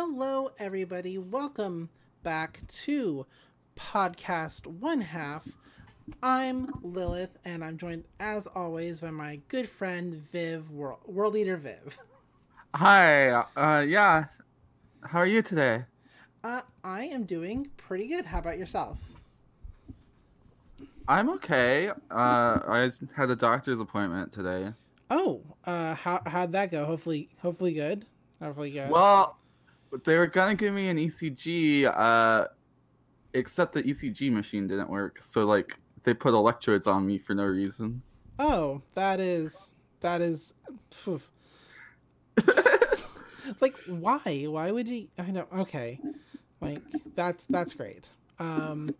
Hello, everybody. Welcome back to podcast one half. I'm Lilith, and I'm joined, as always, by my good friend Viv, World, World Leader Viv. Hi. Uh, yeah. How are you today? Uh, I am doing pretty good. How about yourself? I'm okay. Uh, I had a doctor's appointment today. Oh, uh, how how'd that go? Hopefully, hopefully good. Hopefully good. Well, they were gonna give me an ECG, uh, except the ECG machine didn't work. So like, they put electrodes on me for no reason. Oh, that is that is. like why? Why would you? I know. Okay, like that's that's great. Um,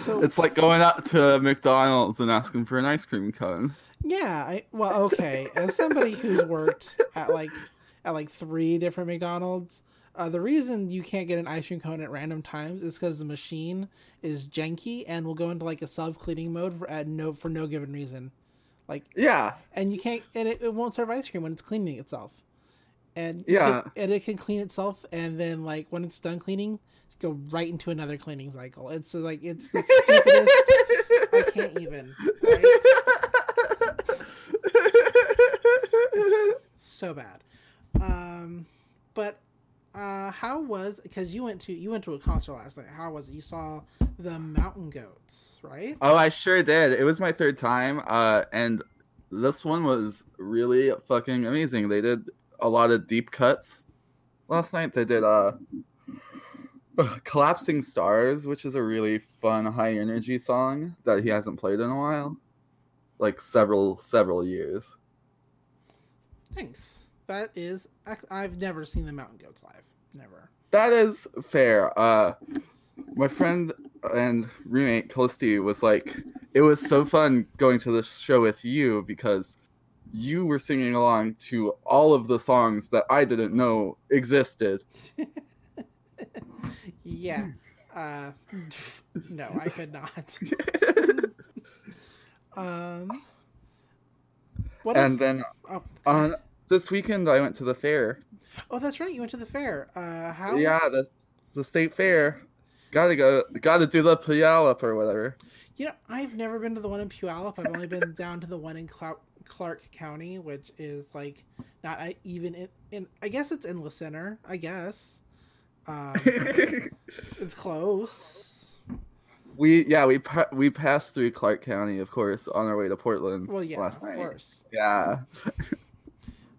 so It's like going out to McDonald's and asking for an ice cream cone. yeah, I well okay. As somebody who's worked at like at like three different McDonald's, uh, the reason you can't get an ice cream cone at random times is because the machine is janky and will go into like a self cleaning mode for at no for no given reason. Like Yeah. and you can't and it, it won't serve ice cream when it's cleaning itself and Yeah. it, and it can clean itself and then like when it's done cleaning go right into another cleaning cycle it's like it's the stupidest i can't even right? it's so bad um but uh how was because you went to you went to a concert last night how was it you saw the mountain goats right Oh, I sure did. It was my third time, uh, and this one was really fucking amazing. They did a lot of deep cuts last night. They did uh, "Collapsing Stars," which is a really fun, high energy song that he hasn't played in a while, like several several years. Thanks. That is, I've never seen the Mountain Goats live. Never. That is fair. Uh, my friend and roommate Callisti was like, it was so fun going to this show with you because you were singing along to all of the songs that I didn't know existed. Yeah. Uh, no, I could not. Um. And then oh, on this weekend, I went to the fair. oh, that's right. You went to the fair. Uh, how? Yeah, the the state fair. Gotta go. Gotta do the Puyallup or whatever. You know, I've never been to the one in Puyallup. I've only been down to the one in Cla- Clark County, which is like not even in, in. I guess it's in La Center. I guess. Um, it's close. we yeah we pa- we passed through Clark County, of course, on our way to Portland Well, yeah, last of night. course. Yeah.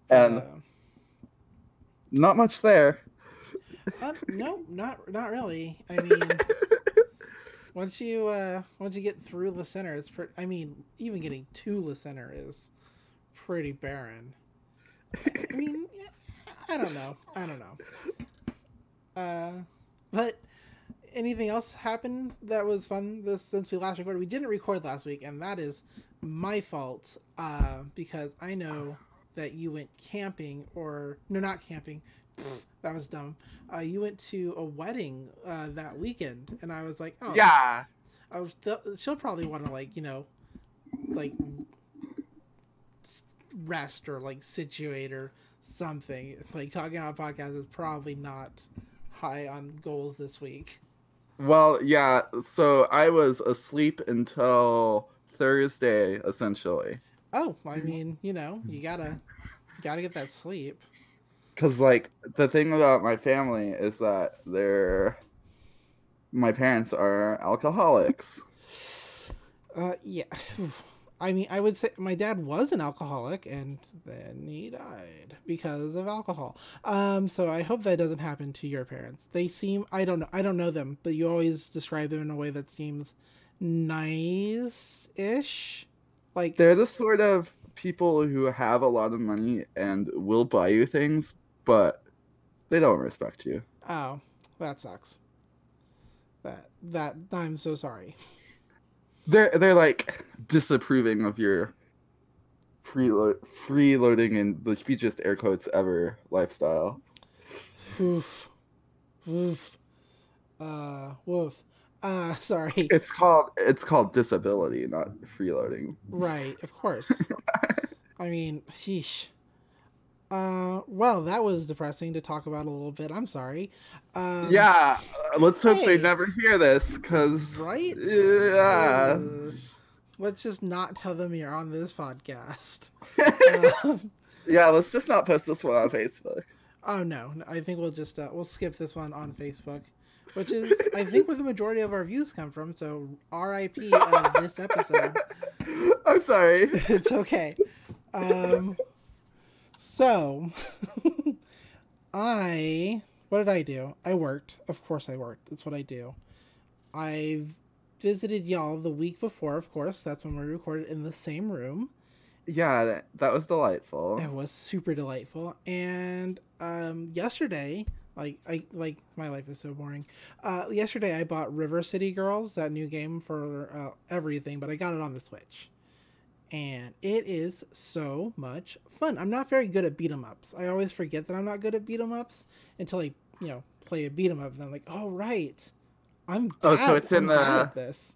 And Uh, not much there. Um, no, not not really. I mean, once you uh once you get through the center, it's pretty. I mean, even getting to the center is pretty barren. I mean, yeah, I don't know. I don't know. Uh, but anything else happened that was fun this since we last recorded? We didn't record last week, and that is my fault. Uh, because I know that you went camping, or no, not camping. Pfft, that was dumb. Uh, you went to a wedding uh, that weekend, and I was like, oh, Yeah. I was th- she'll probably want to like you know, like rest or like situate or something. Like talking on a podcast is probably not high on goals this week. Well, yeah. So I was asleep until Thursday, essentially, Oh, I mean, you know, you gotta gotta get that sleep. because like the thing about my family is that they're my parents are alcoholics. Uh, yeah. I mean, I would say my dad was an alcoholic, and then he died because of alcohol. Um, so I hope that doesn't happen to your parents. They seem I don't know I don't know them, but you always describe them in a way that seems nice-ish. Like They're the sort of people who have a lot of money and will buy you things, but they don't respect you. oh, that sucks. That that I'm so sorry. They're they're like disapproving of your preload freeloading and the hugest air quotes ever lifestyle. Oof. Oof. Uh, woof. Uh, sorry. It's called it's called disability, not freeloading. Right, of course. I mean, sheesh. Uh, well, that was depressing to talk about a little bit. I'm sorry. Um, yeah, uh, let's hope hey. they never hear this, cause Right? yeah, Uh, let's just not tell them you're on this podcast. um, yeah. Let's just not post this one on Facebook. oh no, I think we'll just uh, we'll skip this one on Facebook, which is I think where the majority of our views come from. So R.I.P. of this episode. I'm sorry. it's okay. Um, so I what did I do? I worked. Of course, I worked. That's what I do. I visited y'all the week before. Of course, that's when we recorded in the same room. Yeah, that, that was delightful. It was super delightful. And um, yesterday, like I like my life is so boring. Uh, yesterday, I bought River City Girls, that new game for uh, everything, but I got it on the Switch, and it is so much fun. I'm not very good at beat 'em ups. I always forget that I'm not good at beat 'em ups until I, you know, play a beat 'em up, and I'm like, oh right, I'm. Oh, so it's in I'm bad the- this.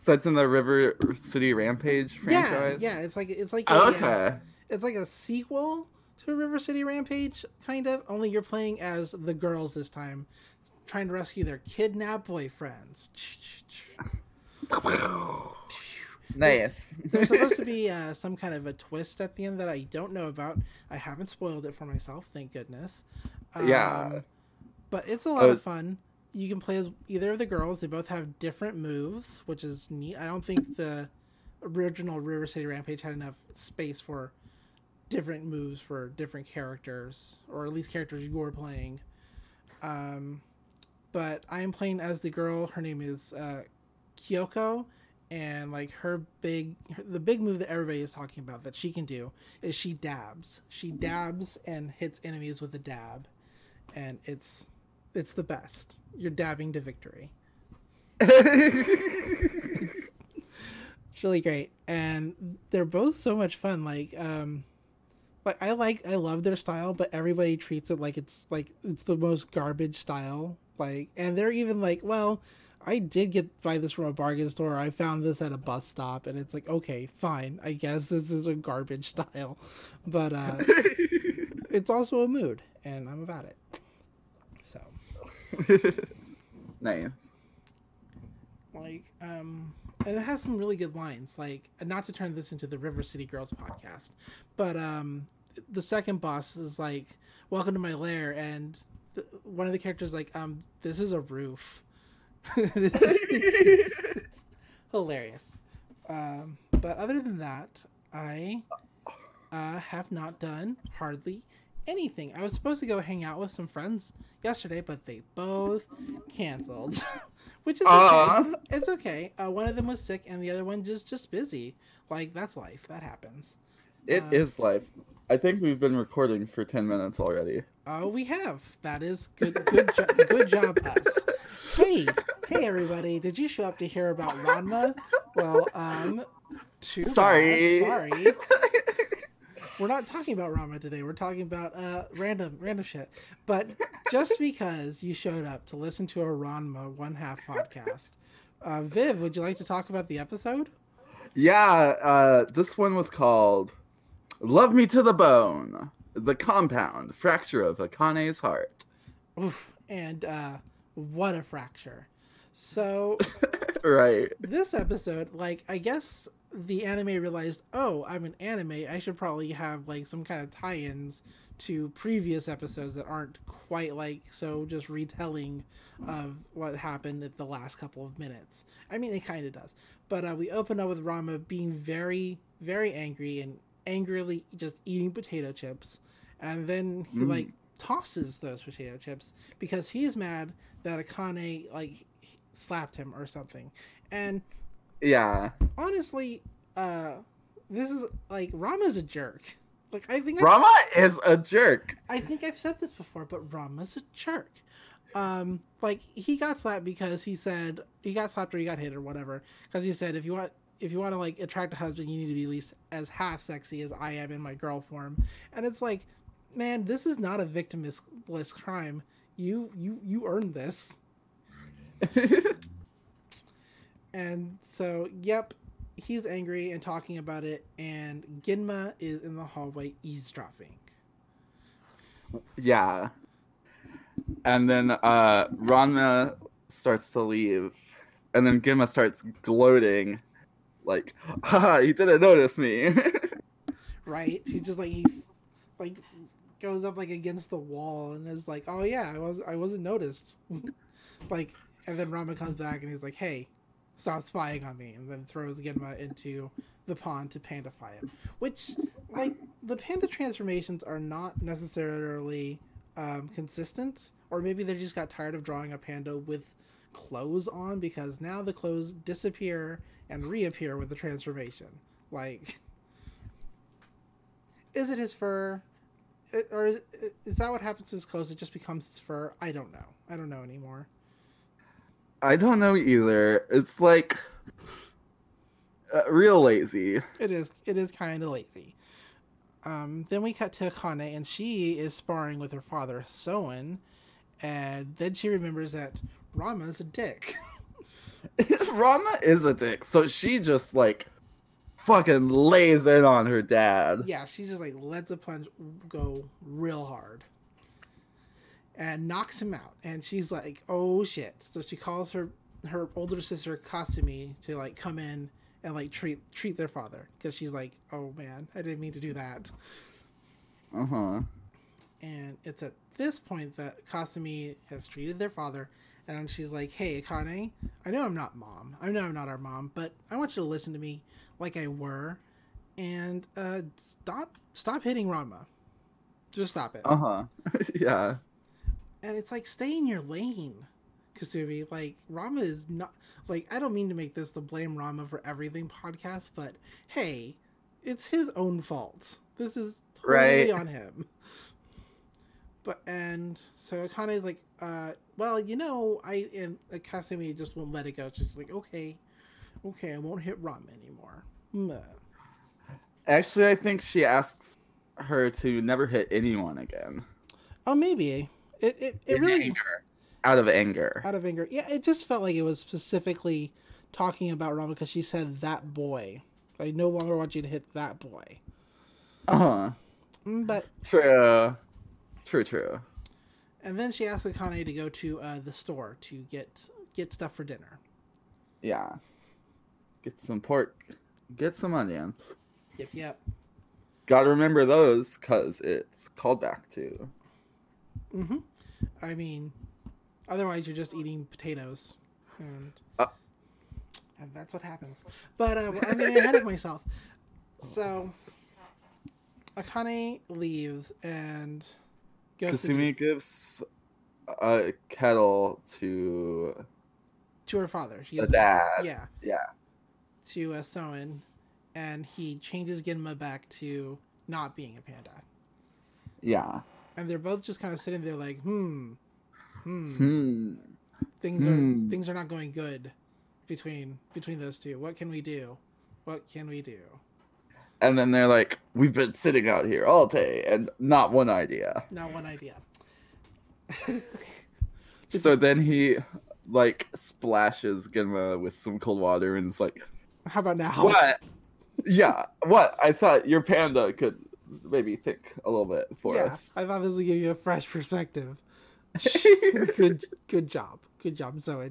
So it's in the River City Rampage franchise. yeah. yeah. It's like it's like Oh, uh, okay. it's like a sequel to River City Rampage, kind of. Only you're playing as the girls this time, trying to rescue their kidnapped boyfriends. Nice. There's supposed to be uh, some kind of a twist at the end that I don't know about. I haven't spoiled it for myself, thank goodness. Yeah. Um, but it's a lot Uh, of fun. You can play as either of the girls. They both have different moves, which is neat. I don't think the original River City Rampage had enough space for different moves for different characters, or at least characters you were playing. Um, but I am playing as the girl. Her name is uh, Kyoko, and like her big, the big move that everybody is talking about that she can do is she dabs. She dabs and hits enemies with a dab, and it's it's the best. You're dabbing to victory. It's really great, and they're both so much fun. Like, um, like I like, I love their style, but everybody treats it like it's like it's the most garbage style. Like, and they're even like, well, I did get buy this from a bargain store. I found this at a bus stop, and it's like, okay, fine. I guess this is a garbage style, but uh, it's also a mood, and I'm about it. So, nice. like, um, and it has some really good lines. Like, not to turn this into the River City Girls podcast, but um, the second boss is like, "Welcome to my lair," and the, one of the characters is like, "Um, this is a roof." it's, it's- it's hilarious. Um, but other than that, I uh, have not done hardly anything. I was supposed to go hang out with some friends yesterday, but they both canceled, which is okay. It's okay. Uh, one of them was sick, and the other one just just busy. Like that's life. That happens. It Uh, is life. I think we've been recording for 10 minutes already. Oh, we have. That is good. Good, jo- good job, us. Hey, hey, everybody! Did you show up to hear about Ranma? Well, um, too bad. Sorry. Sorry. We're not talking about Rama today. We're talking about uh random random shit. But just because you showed up to listen to a Ranma one half podcast, uh, Viv, would you like to talk about the episode? Yeah, uh, this one was called Love Me to the Bone The Compound Fracture of Akane's Heart. Oof, and uh, what a fracture. So right. this episode, like, I guess the anime realized, oh, I'm an anime. I should probably have like some kind of tie-ins to previous episodes that aren't quite like so just retelling of what happened at the last couple of minutes. I mean, it kind of does. But uh, we open up with Rama being very, very angry and angrily just eating potato chips, and then he Mm. like tosses those potato chips because he's mad that Akane like slapped him or something. And Yeah. honestly, uh, this is like Rama's a jerk. Like I think I've, Rama is a jerk. I think I've said this before, but Rama's a jerk. Um, like he got slapped because he said he got slapped or he got hit or whatever. Because he said if you want if you want to like attract a husband, you need to be at least as half sexy as I am in my girl form. And it's like, man, this is not a victimless crime. You you you earned this. And so, yep, he's angry and talking about it, and Genma is in the hallway eavesdropping. Yeah. And then uh Ranma starts to leave. And then Genma starts gloating like, haha, he didn't notice me. right? He just like he like goes up like against the wall and is like, "Oh yeah, I was I wasn't noticed." like, and then Rama comes back and he's like, "Hey, stop spying on me," and then throws Genma into the pond to pandify him. Which, like, the panda transformations are not necessarily um, consistent, or maybe they just got tired of drawing a panda with clothes on because now the clothes disappear and reappear with the transformation. Like, is it his fur? Or is, is that what happens to his clothes? It just becomes his fur? I don't know. I don't know anymore. I don't know either. It's like uh, real lazy. It is. It is kind of lazy. Um, then we cut to Akane, and she is sparring with her father, Soun, and then she remembers that Rama's a dick. Rama is a dick, so she just like fucking lays in on her dad. Yeah, she just like lets a punch go real hard and knocks him out. And she's like, "Oh shit!" So she calls her her older sister Kasumi to like come in and like treat treat their father because she's like, "Oh man, I didn't mean to do that." Uh huh. And it's at this point that Kasumi has treated their father, and she's like, "Hey, Akane, I know I'm not mom. I know I'm not our mom, but I want you to listen to me like I were, and uh, stop stop hitting Ranma. Just stop it." Uh huh. yeah. And it's like, stay in your lane, Kasumi. Like Rama is not like I don't mean to make this the blame Rama for everything podcast, but hey, it's his own fault. This is totally Right. on him. But and so Akane is like, uh, well, you know, I and uh, Kasumi just won't let it go. She's like, okay, okay, I won't hit Rama anymore. Actually, I think she asks her to never hit anyone again. Oh, maybe it it, it In really anger. Out of anger. out of anger. Yeah, it just felt like it was specifically talking about Rama because she said that boy. I no longer want you to hit that boy. Uh huh. Mm, But True. True. True. and then she asked Akane to go to uh, the store to get get stuff for dinner. Yeah. Get some pork. Get some onions. Yep, yep. Gotta remember those, cause it's called back to. hmm I mean, otherwise you're just eating potatoes, and Uh. and that's what happens. But uh, I'm getting ahead of myself. So Akane leaves and Kasumi gives a kettle to to her father. She the dad. Yeah. Yeah. To uh, Soun, and he changes Genma back to not being a panda. Yeah. And they're both just kind of sitting there like, hmm, hmm, Hmm. things Hmm. are things are not going good between between those two. What can we do? What can we do? And then they're like, "We've been sitting out here all day, and not one idea." Not one idea. So then he like splashes Genma with some cold water and is like, How about now? "What? yeah, what? I thought your panda could maybe think a little bit for yeah, us." I thought this would give you a fresh perspective. good, good job, good job, Zoe.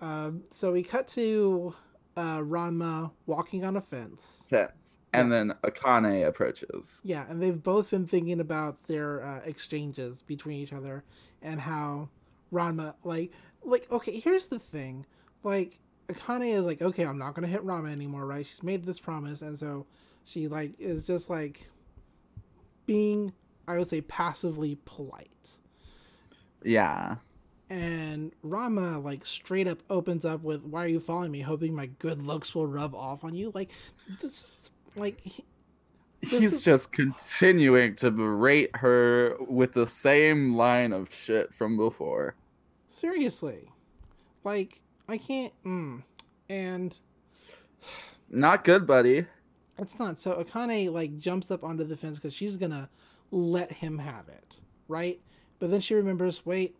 Um, so we cut to uh, Ranma walking on a fence. Fence. And then Akane approaches. Yeah, and they've both been thinking about their uh, exchanges between each other and how Ranma, like, like okay, here's the thing, like Akane is like, okay, I'm not gonna hit Ranma anymore, right? She's made this promise, and so she like is just like being, I would say, passively polite. Yeah. And Rama like straight up opens up with, "Why are you following me? Hoping my good looks will rub off on you." Like, this is like he- He's just continuing to berate her with the same line of shit from before. seriously, like I can't. Mm. And Not good, buddy. it's not so. Akane like jumps up onto the fence because she's gonna let him have it, right? But then she remembers, wait.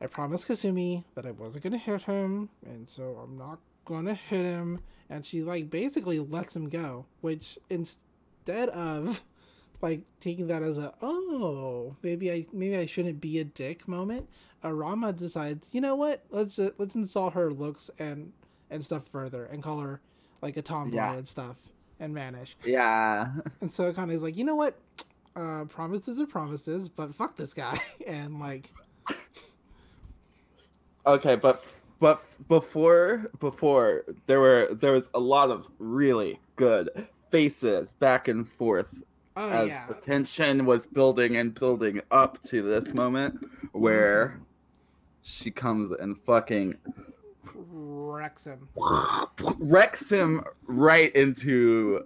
I promised Kasumi that I wasn't gonna hit him, and so I'm not gonna hit him. And she like basically lets him go, which instead of like taking that as a oh maybe I maybe I shouldn't be a dick moment. Arama decides, you know what? Let's uh, let's insult her looks and and stuff further and call her like a tomboy Yeah. and stuff and vanish. Yeah. And so Akane's like, you know what? Uh, promises are promises, but fuck this guy. And like, Okay, but but before before there were there was a lot of really good faces back and forth oh as yeah, the tension was building and building up to this moment where she comes and fucking wrecks him. wrecks him right into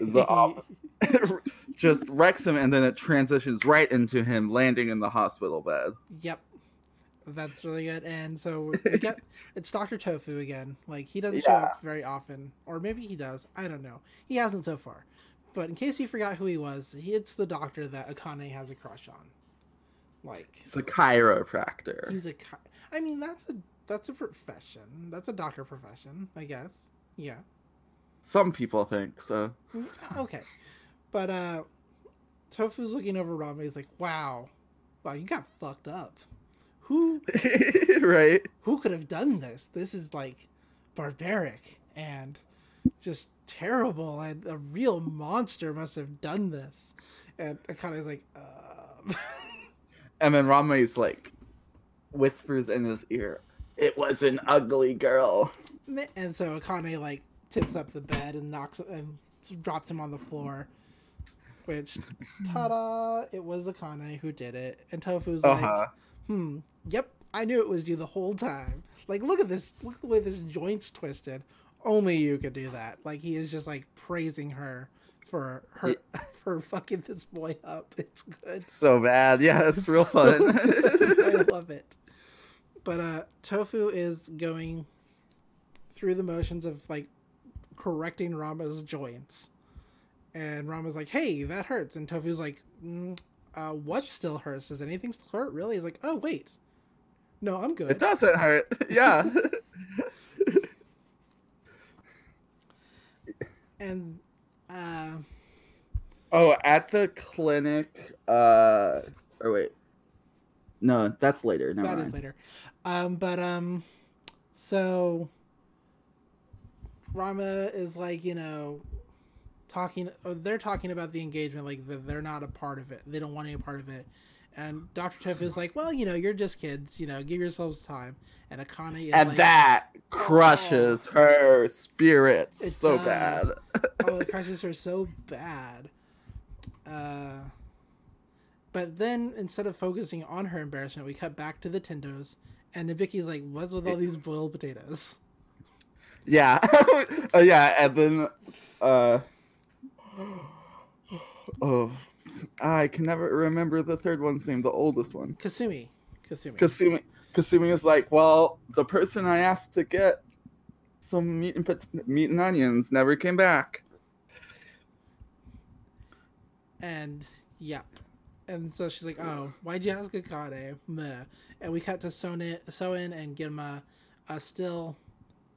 the op- just wrecks him and then it transitions right into him landing in the hospital bed. Yep. That's really good. And so we get it's Dr. Tofu again. Like he doesn't show up very often. Or maybe he does. I don't know. He hasn't so far. But in case you forgot who he was, he, it's the doctor that Akane has a crush on. Like It's a chiropractor. he's a chi- I mean that's a that's a profession. That's a doctor profession, I guess. Yeah. Some people think so. Mm, Okay. But uh Tofu's looking over Rama, he's like, Wow. Wow, you got fucked up. Who right? who could have done this? This is like barbaric and just terrible, and a real monster must have done this. And Akane's like, um... And then Ramai's like whispers in his ear, "It was an ugly girl." and so Akane like tips up the bed and knocks and drops him on the floor. Which, ta-da! It was Akane who did it, and Tofu's Uh like. "Hmm, yep, I knew it was you the whole time." Like, look at this! Look at the way this joint's twisted. Only you could do that. Like, he is just like praising her for her for fucking this boy up. It's good. So bad. Yeah, it's real fun. I love it. But uh Tofu is going through the motions of like correcting Rama's joints. And Rama's like, "Hey, that hurts." And Tofu's like, mm, uh, "What still hurts? Does anything still hurt? Really?" He's like, "Oh, wait, no, I'm good." it doesn't hurt. Yeah. And uh, oh, at the clinic. Uh, or wait. No, that's later. Never that is later. Um, but um, so Rama is like, you know, talking. They're talking about the engagement, like they're not a part of it. They don't want any part of it. And Doctor tiff is like, well, you know, you're just kids. You know, give yourselves time. And Akane is and like, that crushes her spirit It so does. bad. oh, it crushes her so bad. Uh, but then instead of focusing on her embarrassment, we cut back to the Tendos, and Nabiki's like, "What's with all these boiled potatoes?" Yeah. oh yeah, and then uh Oh I can never remember the third one's name, the oldest one. Kasumi, Kasumi. Kasumi Kasumi is like, well, the person I asked to get some meat and pot- meat and onions never came back. and yeah, and so she's like, "Oh, why'd you ask Akane?" Meh. And we cut to Sonin, Soun and Genma, uh, still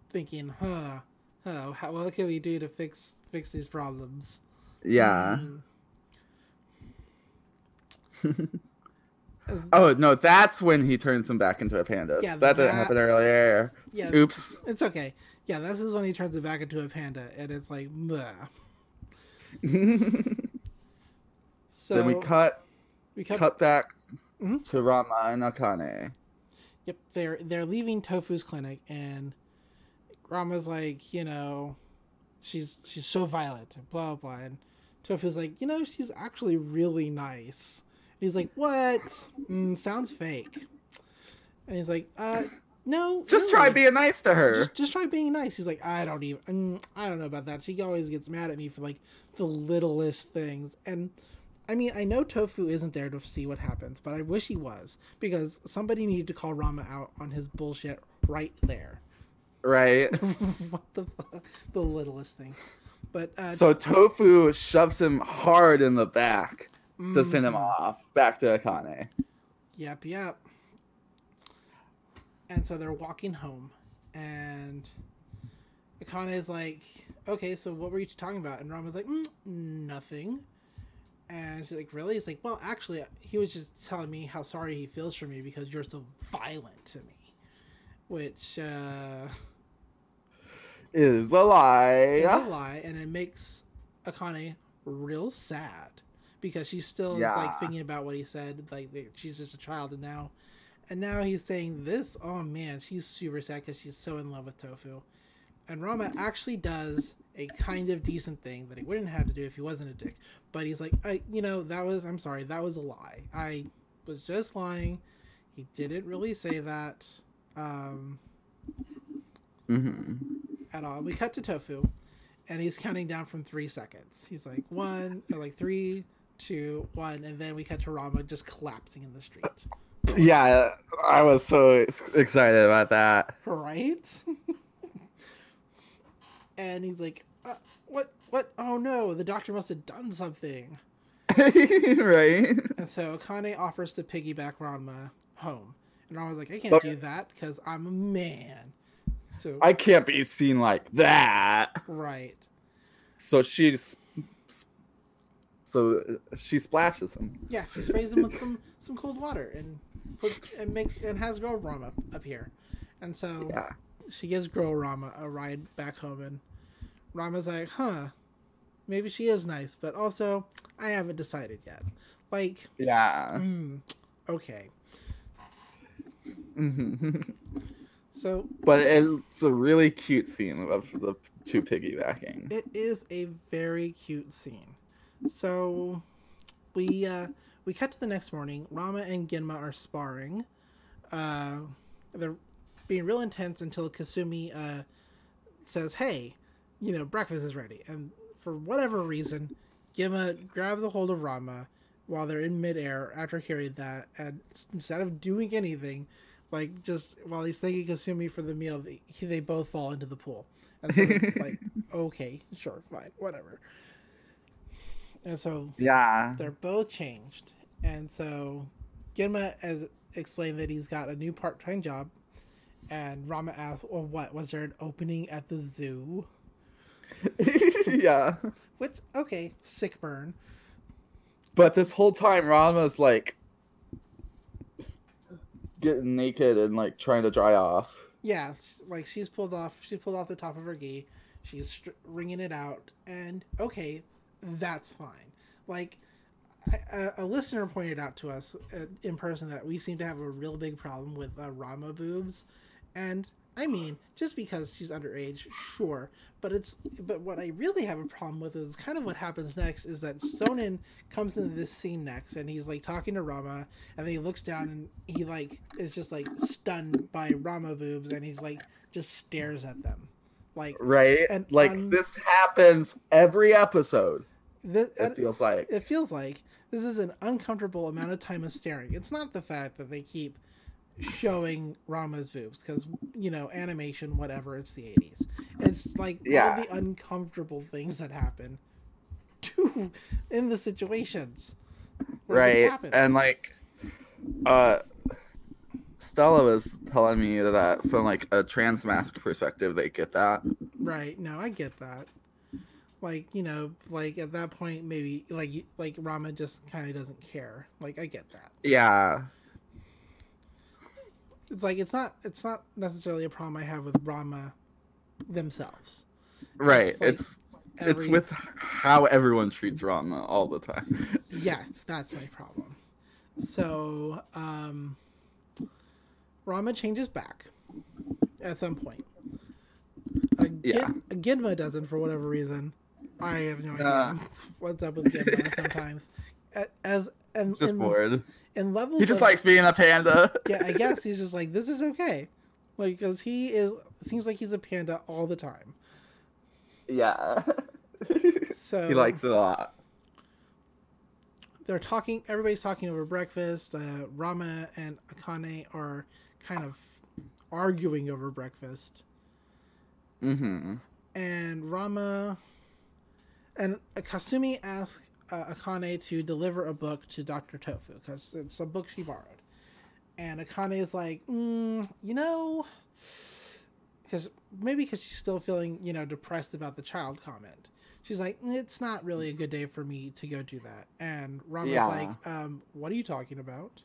thinking, "Huh, huh, how, what can we do to fix fix these problems?" Yeah. Mm. As- Oh no, that's when he turns him back into a panda. Yeah, that didn't happen earlier. Yeah. Oops. It's okay. Yeah, this is when he turns it back into a panda, and it's like, Meh. then we cut we cut. cut back Mhm. to Rama and Akane. Yep, they're they're leaving Tofu's clinic, and Rama's like, you know, she's she's so violent, blah blah. blah. And Tofu's like, you know, she's actually really nice. And he's like, what? Mm, sounds fake. And he's like, uh, no. Just try being nice to her. just just try being nice. He's like, I don't even, mm, I don't know about that. She always gets mad at me for like the littlest things. And I mean, I know Tofu isn't there to see what happens, but I wish he was because somebody needed to call Rama out on his bullshit right there. Right. what the fuck? The littlest things. But uh, So Tofu shoves him hard in the back to send him mm, off back to Akane. Yep, yep. And so they're walking home, and Akane is like, "Okay, so what were you talking about?" And Rama's like, mm, "Nothing." And she's like, really? He's like, well, actually, he was just telling me how sorry he feels for me because you're so violent to me. Which uh, Is a lie. is a lie, and it makes Akane real sad because she still is Yeah. like thinking about what he said. Like she's just a child, and now, and now he's saying this. Oh man, she's super sad because she's so in love with Tofu. And Rama actually does a kind of decent thing that he wouldn't have to do if he wasn't a dick. But he's like, I, you know, that was. I'm sorry, that was a lie. I was just lying. He didn't really say that. Um, hmm at all. We cut to Tofu, and he's counting down from three seconds. He's like one, or like three, two, one, and then we cut to Rama just collapsing in the street. Yeah, I was so excited about that. Right? and he's like, uh, "What? What? Oh no! The doctor must have done something." right? And so Akane offers to piggyback Ranma home, and I was like, "I can't do that because I'm a man." So I can't be seen like that. right. So she's so she splashes him. Yeah, she sprays him with some some cold water and put and makes and has Girl Rama up here, and so Yeah. she gives Girl Rama a ride back home, and Rama's like, "Huh, maybe she is nice, but also I haven't decided yet." Like, Yeah. mm, okay, hmm so But it's a really cute scene of the two piggybacking. it is a very cute scene. So we uh, we cut to the next morning. Rama and Genma are sparring. Uh, they're being real intense until Kasumi uh, says, "Hey, you know breakfast is ready." And for whatever reason, Genma grabs a hold of Rama while they're in midair after hearing that, and instead of doing anything, like just while he's thanking Kasumi for the meal, they, they both fall into the pool. And so, like, okay, sure, fine, whatever. And so Yeah. they're both changed. And so Genma has explained that he's got a new part time job. And Rama asks, Well, what? Was there an opening at the zoo? yeah. Which, okay, sick burn. But this whole time Rama's like getting naked and like trying to dry off. Yeah, s- like she's pulled off, she pulled off the top of her gi. She's str- wringing it out. And okay, that's fine. Like, a listener pointed out to us uh, in person that we seem to have a real big problem with uh, Rama boobs, and I mean, just because she's underage, sure, but it's but what I really have a problem with is kind of what happens next is that Sonin comes into this scene next, and he's like talking to Rama, and then he looks down and he like is just like stunned by Rama boobs, and he's like just stares at them, like Right? And like on- this happens every episode. this, It feels like. it feels like this is an uncomfortable amount of time of staring. It's not the fact that they keep showing Rama's boobs because you know animation, whatever. It's the eighties. It's like Yeah. all the uncomfortable things that happen to in the situations right and like uh stella was telling me that from like a trans mask perspective they get that right. No, I get that. Like you know, like at that point, maybe like like Rama just kind of doesn't care. Like I get that. yeah it's like it's not it's not necessarily a problem I have with Rama themselves. right It's like it's every- it's with how everyone treats rama all the time Yes, that's my problem. So, um Rama changes back at some point. A Yeah. Genma doesn't for whatever reason. I have no idea Uh. what's up with Genma sometimes. As and just bored. in levels he just of- likes being a panda. Yeah, I guess. He's just like this is okay. Like cuz he is seems like he's a panda all the time. yeah. So he likes it a lot. They're talking everybody's talking over breakfast. Uh, rama and akane are kind of arguing over breakfast. Mm-hmm. And rama and kasumi asks uh, akane to deliver a book to dr tofu because it's a book she borrowed and akane is like mm, you know because maybe because she's still feeling you know depressed about the child comment she's like, it's not really a good day for me to go do that. And Rama's Yeah. like, um, what are you talking about?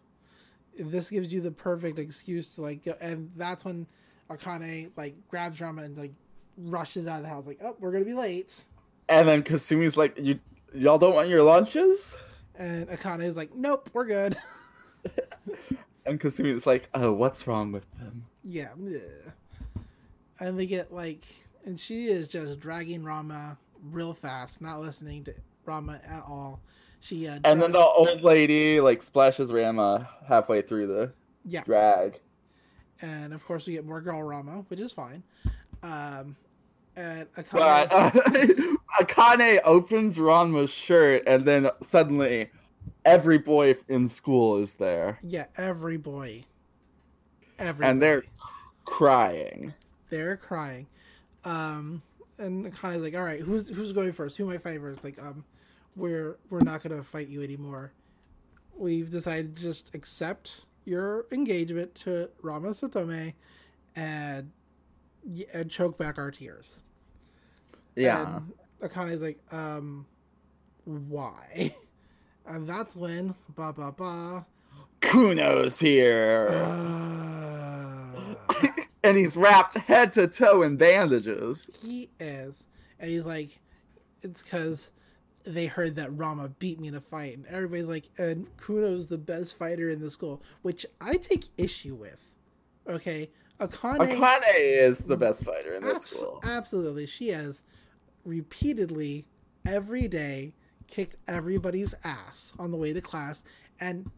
This gives you the perfect excuse to like go, and that's when Akane like grabs Rama and like rushes out of the house, like, oh, we're gonna be late. And then Kasumi's like, "You y'all don't want your lunches?" And Akane is like, nope, we're good. And Kasumi's like, "Oh, what's wrong with them?" yeah. And they get like, and she is just dragging Rama real fast, not listening to Rama at all. She uh, And then the old lady like splashes Rama halfway through the yeah, drag. and of course we get more girl Rama, which is fine. Um, and Akane, But uh, Akane opens Ranma's shirt, and then suddenly, every boy in school is there, yeah, every boy, every and they're crying. they're crying. Um, and Akane's like, all right, who's who's going first? Who am I fighting first? Like, um, we're we're not gonna fight you anymore. We've decided to just accept your engagement to Rama Saotome, and and choke back our tears. Yeah. And Akane's like, um, why? And that's when ba ba ba. Kuno's here, Uh, and he's wrapped head to toe in bandages. he is, and he's like, it's because they heard that Rama beat me in a fight, and everybody's like, and Kuno's the best fighter in the school, which I take issue with. Okay, Akane, Akane is the best fighter in this abs- school. absolutely, she has repeatedly every day kicked everybody's ass on the way to class and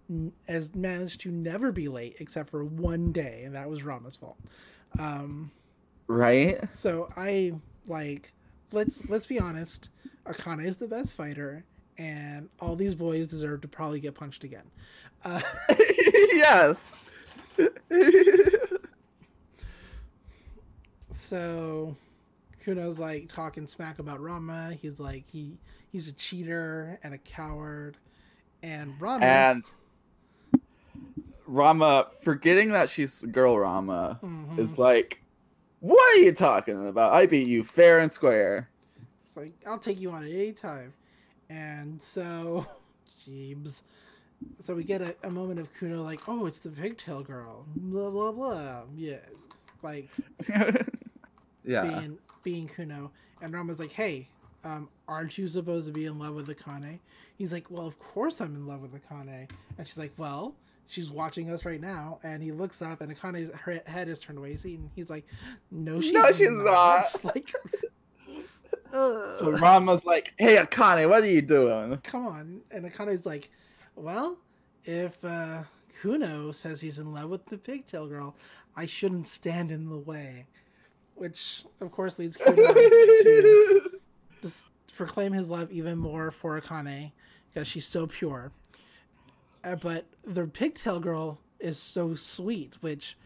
has managed to never be late except for one day and that was Rama's fault. Um Right? so I like let's let's be honest, Akane is the best fighter and all these boys deserve to probably get punched again. Uh, yes. so Kuno's like talking smack about Rama. He's like he he's a cheater and a coward. And Rama and Rama, forgetting that she's girl Rama, Mhm. is like, "What are you talking about? I beat you fair and square." It's like, I'll take you on at any time. And so, Jeebs. So we get a, a moment of Kuno like, oh, it's the pigtail girl. Blah, blah, blah. Yeah. Like, yeah. being, being Kuno. And Rama's like, hey, um, aren't you supposed to be in love with Akane? He's like, well, of course I'm in love with Akane. And she's like, well, she's watching us right now. And he looks up, and Akane's her head is turned away. And he's like, no, she's, No, she's not. Like, So. Rama's like, "Hey, Akane, what are you doing?" come on. And Akane's like, well, if uh, Kuno says he's in love with the pigtail girl, I shouldn't stand in the way. Which, of course, leads to dis- proclaim his love even more for Akane because she's so pure. Uh, but the pigtail girl is so sweet, which,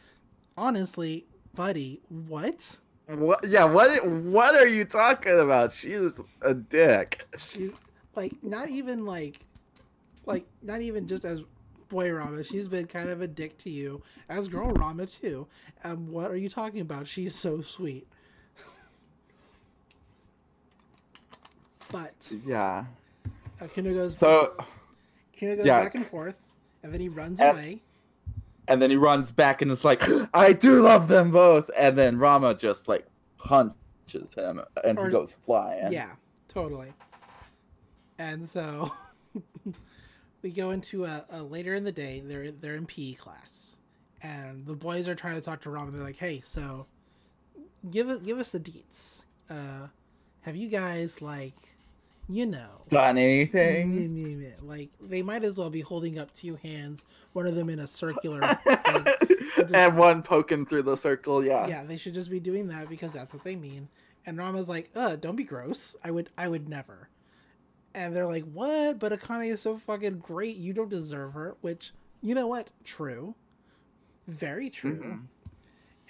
honestly, buddy, what? What? Yeah. What? What are you talking about? She's a dick. She's like not even like, like not even just as boy Ranma. She's been kind of a dick to you as girl Ranma too. And what are you talking about? She's so sweet. But Yeah. uh, Kuno goes. So, Kuno goes yeah. back and forth, and then he runs And- away. and then he runs back and is like, "I do love them both." And then Ranma just like punches him, and Or- he goes flying. Yeah, totally. And so we go into a, a later in the day. They're they're in PE class, and the boys are trying to talk to Rom. They're like, "Hey, so give us give us the deets. Uh, have you guys like, you know, Done anything? like they might as well be holding up two hands, one of them in a circular. like, and one poking through the circle. Yeah. yeah, they should just be doing that because that's what they mean. And Ranma's like, uh, don't be gross. I would I would never. And they're like, What? But Akane is so fucking great, you don't deserve her. Which, you know what? True. Very true. Mhm.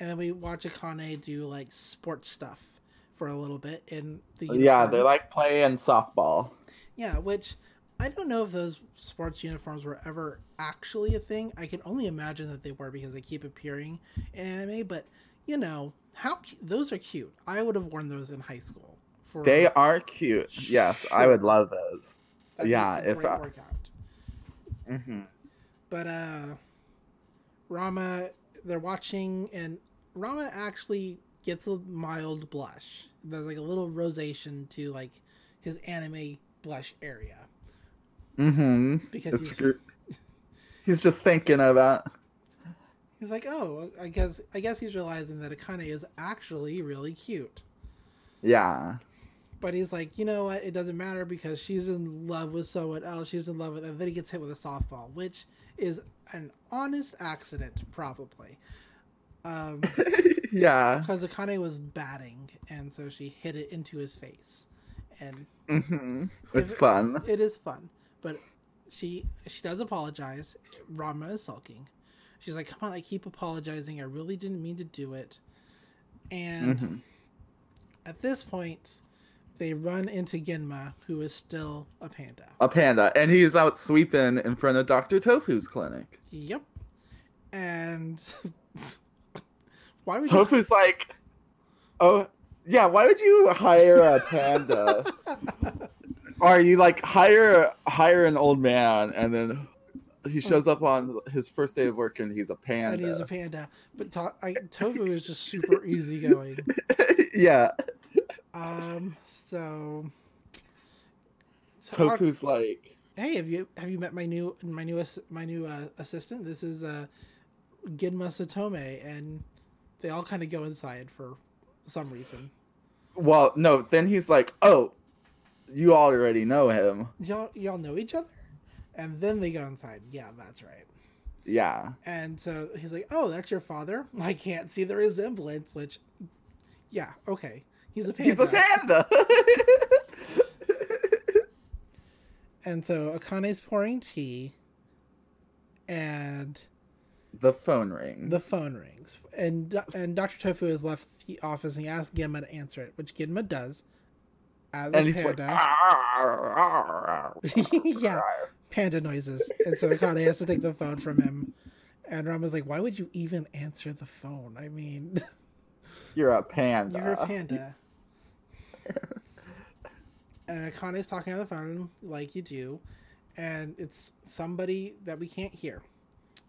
And then we watch Akane do like sports stuff for a little bit in the Yeah, they're like playing softball. Yeah, which I don't know if those sports uniforms were ever actually a thing. I can only imagine that they were because they keep appearing in anime. But you know how cu- those are cute. I would have worn those in high school For They are cute. Yes, I would love those. that'd yeah, if I-. Mm-hmm. But uh Ranma they're watching and Ranma actually gets a mild blush. There's like a little rosation to like his anime blush area. Mm-hmm. Because It's he's, gr- he's just thinking about. he's like, oh, I guess I guess he's realizing that Akane is actually really cute. Yeah. But he's like, you know what? It doesn't matter because she's in love with someone else. She's in love with, and then he gets hit with a softball, which is an honest accident, probably. Um, yeah. because Akane was batting, and so she hit it into his face, and Mm-hmm. It's If- fun. it is fun. But she she does apologize. Ranma is sulking. She's like, "Come on, I keep apologizing. I really didn't mean to do it." And hmm at this point, they run into Genma, who is still a panda. A panda, and he's out sweeping in front of Doctor Tofu's clinic. Yep. And why would you? Tofu's like, "Oh, yeah. Why would you hire a panda?" Are you like hire hire an old man, and then he oh. shows up on his first day of work, and he's a panda. And he's a panda, but to- I, Tofu is just super easygoing. yeah. Um, so, so Tofu's like, hey, have you have you met my new my new my new uh, assistant? This is uh, Genma Saotome, and they all kind of go inside for some reason. well, no. Then he's like, "Oh, you already know him." Y'all y'all know each other, and then they go inside. Yeah, that's right. Yeah. And so he's like, "Oh, that's your father." I can't see the resemblance. Which, yeah, okay, he's a panda. He's a panda. And so Akane's pouring tea, and the phone rings. the phone rings, and and Doctor Tofu has left the office, and he asks Genma to answer it, which Genma does. As a and like, panda, "Arr, arr, arr." yeah, panda noises, and so Akane has to take the phone from him. And Ranma's like, "Why would you even answer the phone? I mean, You're a panda. you're a panda." and Akane's talking on the phone like you do, and it's somebody that we can't hear.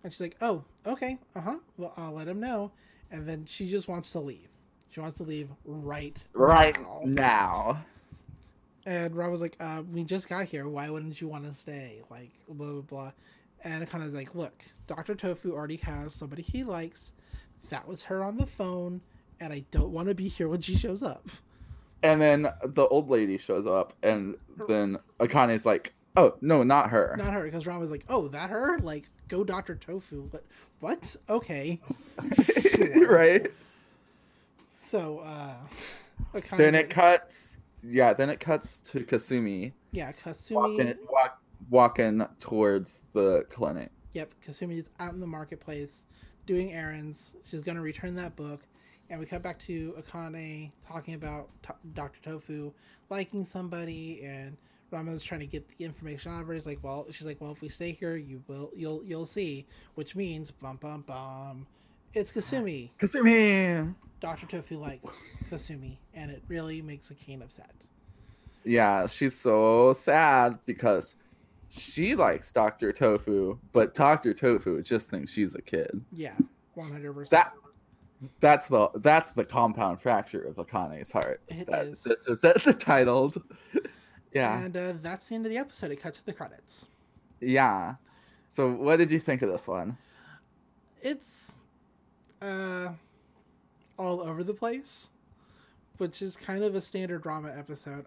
And she's like, "Oh, okay, uh huh. Well, I'll let him know." And then she just wants to leave. She wants to leave right Right now. now. And Rob was like, uh, "We just got here. Why wouldn't you want to stay?" Like blah blah blah. And of like, "Look, Doctor Tofu already has somebody he likes. That was her on the phone, and I don't want to be here when she shows up." And then the old lady shows up, and then Akane's like, "Oh no, not her." Not her, because Ron was like, "Oh, that her? Like, go Doctor Tofu." But what? Okay. right. So, uh, Then it cuts. Yeah. Then it cuts to Kasumi Yeah, Kasumi. walking walk, walking towards the clinic. Yep, Kasumi is out in the marketplace doing errands. She's going to return that book. And we cut back to Akane talking about to- Dr. Tofu liking somebody and Ranma's trying to get the information out of her. He's like, "Well, she's like, well, if we stay here, you will, you'll, you'll see." Which means, bum bum bum, it's Kasumi. Kasumi. Dr. Tofu likes Kasumi, and it really makes Akane upset. Yeah, she's so sad because she likes Doctor Tofu, but Doctor Tofu just thinks she's a kid. Yeah, one hundred percent. That that's the that's the compound fracture of Akane's heart. It That- is. This is the, the titled. Yeah, And uh, that's the end of the episode. It cuts to the credits. yeah. So, what did you think of this one? it's uh all over the place which is kind of a standard drama episode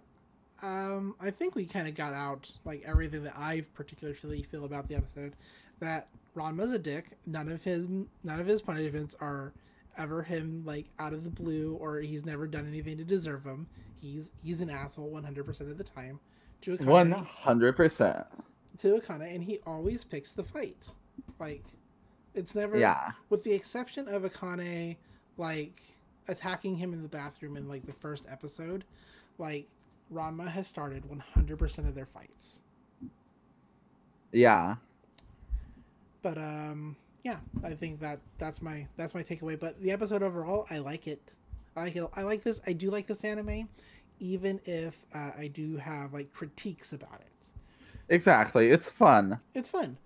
um i think we kind of got out like everything that i particularly feel about the episode that Ranma's a dick none of his none of his punishments are ever him like out of the blue or he's never done anything to deserve him. he's he's an asshole 100% of the time to Akane, One hundred percent. to Akane and he always picks the fight like it's never Yeah, with the exception of Akane, like attacking him in the bathroom in like the first episode, like Ranma has started 100% of their fights. yeah, But um, yeah, I think that that's my that's my takeaway. But the episode overall, I like it. I like it. I like this. I do like this anime, even if uh, I do have like critiques about it. Exactly. It's fun. It's fun.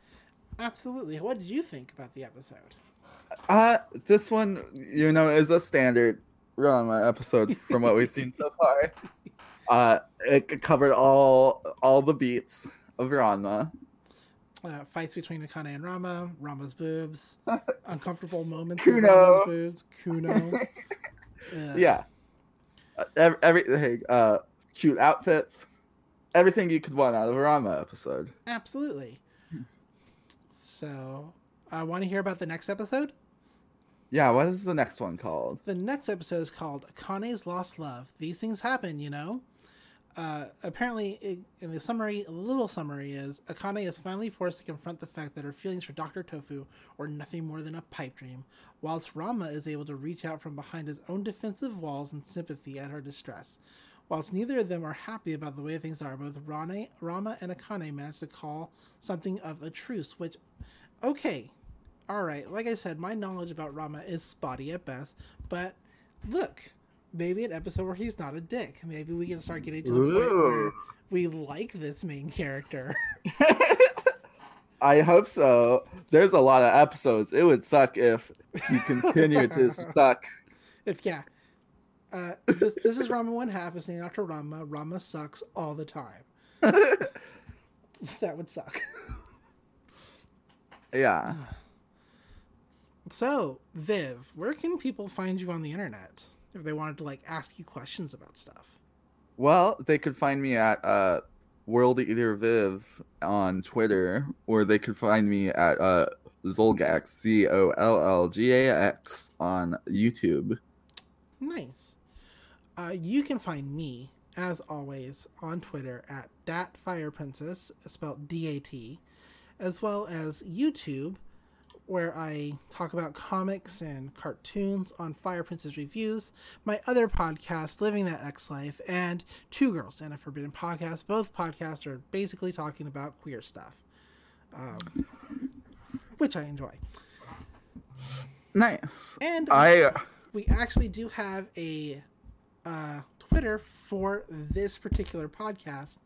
Absolutely. What did you think about the episode? Uh, this one, you know, is a standard Ranma episode from what we've seen so far. Uh, it covered all all the beats of Ranma. Uh, fights between Akane and Ranma, Ranma's boobs, uncomfortable moments Kuno. Ranma's boobs, Kuno. Yeah. Uh, ev- everything, uh, cute outfits, everything you could want out of a Ranma episode. Absolutely. So, I want to hear about the next episode. Yeah, what is the next one called? The next episode is called Akane's Lost Love. These things happen, you know? Uh, apparently, in the summary, a little summary is Akane is finally forced to confront the fact that her feelings for Dr. Tofu are nothing more than a pipe dream, whilst Ranma is able to reach out from behind his own defensive walls in sympathy at her distress. Whilst neither of them are happy about the way things are, both Rane, Ranma and Akane manage to call something of a truce, which, okay, all right, like I said, my knowledge about Ranma is spotty at best, but look, maybe an episode where he's not a dick. Maybe we can start getting to the point where we like this main character. I hope so. There's a lot of episodes. It would suck if he continued to suck. if yeah, uh, this, this is Ranma one half. It's named after Ranma. Ranma sucks all the time. that would suck. Yeah. So, Viv, where can people find you on the internet if they wanted to like ask you questions about stuff? Well, they could find me at uh, World Eater Viv on Twitter, or they could find me at uh, Zollgax, Z O L L G A X, on YouTube. Nice. Uh, you can find me, as always, on Twitter at DatFirePrincess, spelled D-A-T, as well as YouTube, where I talk about comics and cartoons on Fire Princess Reviews, my other podcast, Living That X Life, and Two Girls and a Forbidden Podcast. Both podcasts are basically talking about queer stuff, um, which I enjoy. Nice. And I we actually do have a uh, Twitter for this particular podcast.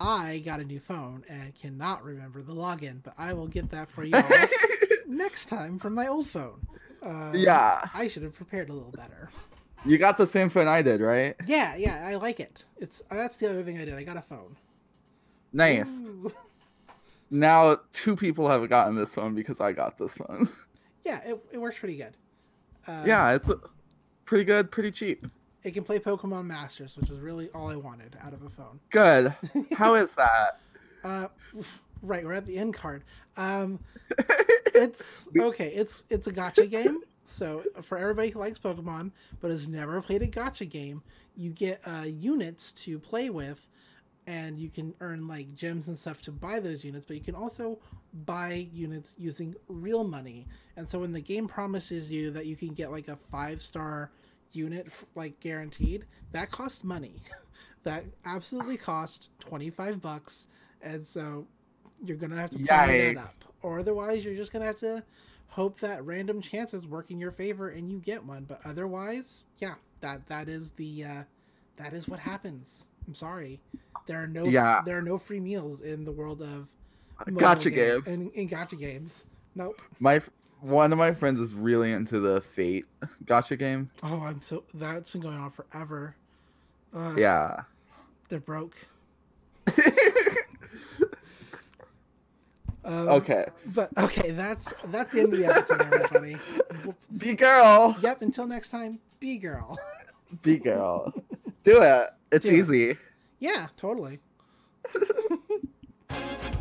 I got a new phone and cannot remember the login, but I will get that for you all next time from my old phone. Uh, yeah, I should have prepared a little better. you got the same phone I did, right? Yeah, yeah, I like it. It's uh, that's the other thing I did. I got a phone. Nice. Ooh. Now two people have gotten this phone because I got this phone. Yeah, it, it works pretty good. Uh, yeah, it's pretty good, pretty cheap. it can play Pokemon Masters, which was really all I wanted out of a phone. Good. How is that? Uh, right, we're at the end card. Um, it's okay. It's it's a gacha game. So for everybody who likes Pokemon but has never played a gacha game, you get uh, units to play with, and you can earn like gems and stuff to buy those units. But you can also buy units using real money. And so when the game promises you that you can get like a five star unit like guaranteed, that costs money. that absolutely cost twenty five bucks, and so you're gonna have to Yikes. that up, or otherwise you're just gonna have to hope that random chances work in your favor and you get one. But otherwise, yeah, that that is the uh, that is what happens. I'm sorry, there are no Yeah. there are no free meals in the world of Gacha game- games. in, in gacha games. Nope. My one of my friends is really into the Fate gacha game. Oh, I'm so that's been going on forever. Uh, Yeah. they're broke. Um, Okay. But okay, that's that's the end of the episode, everybody. Be girl. yep. Until next time, be girl. Be girl. Do it. It's Do it. easy. yeah, totally.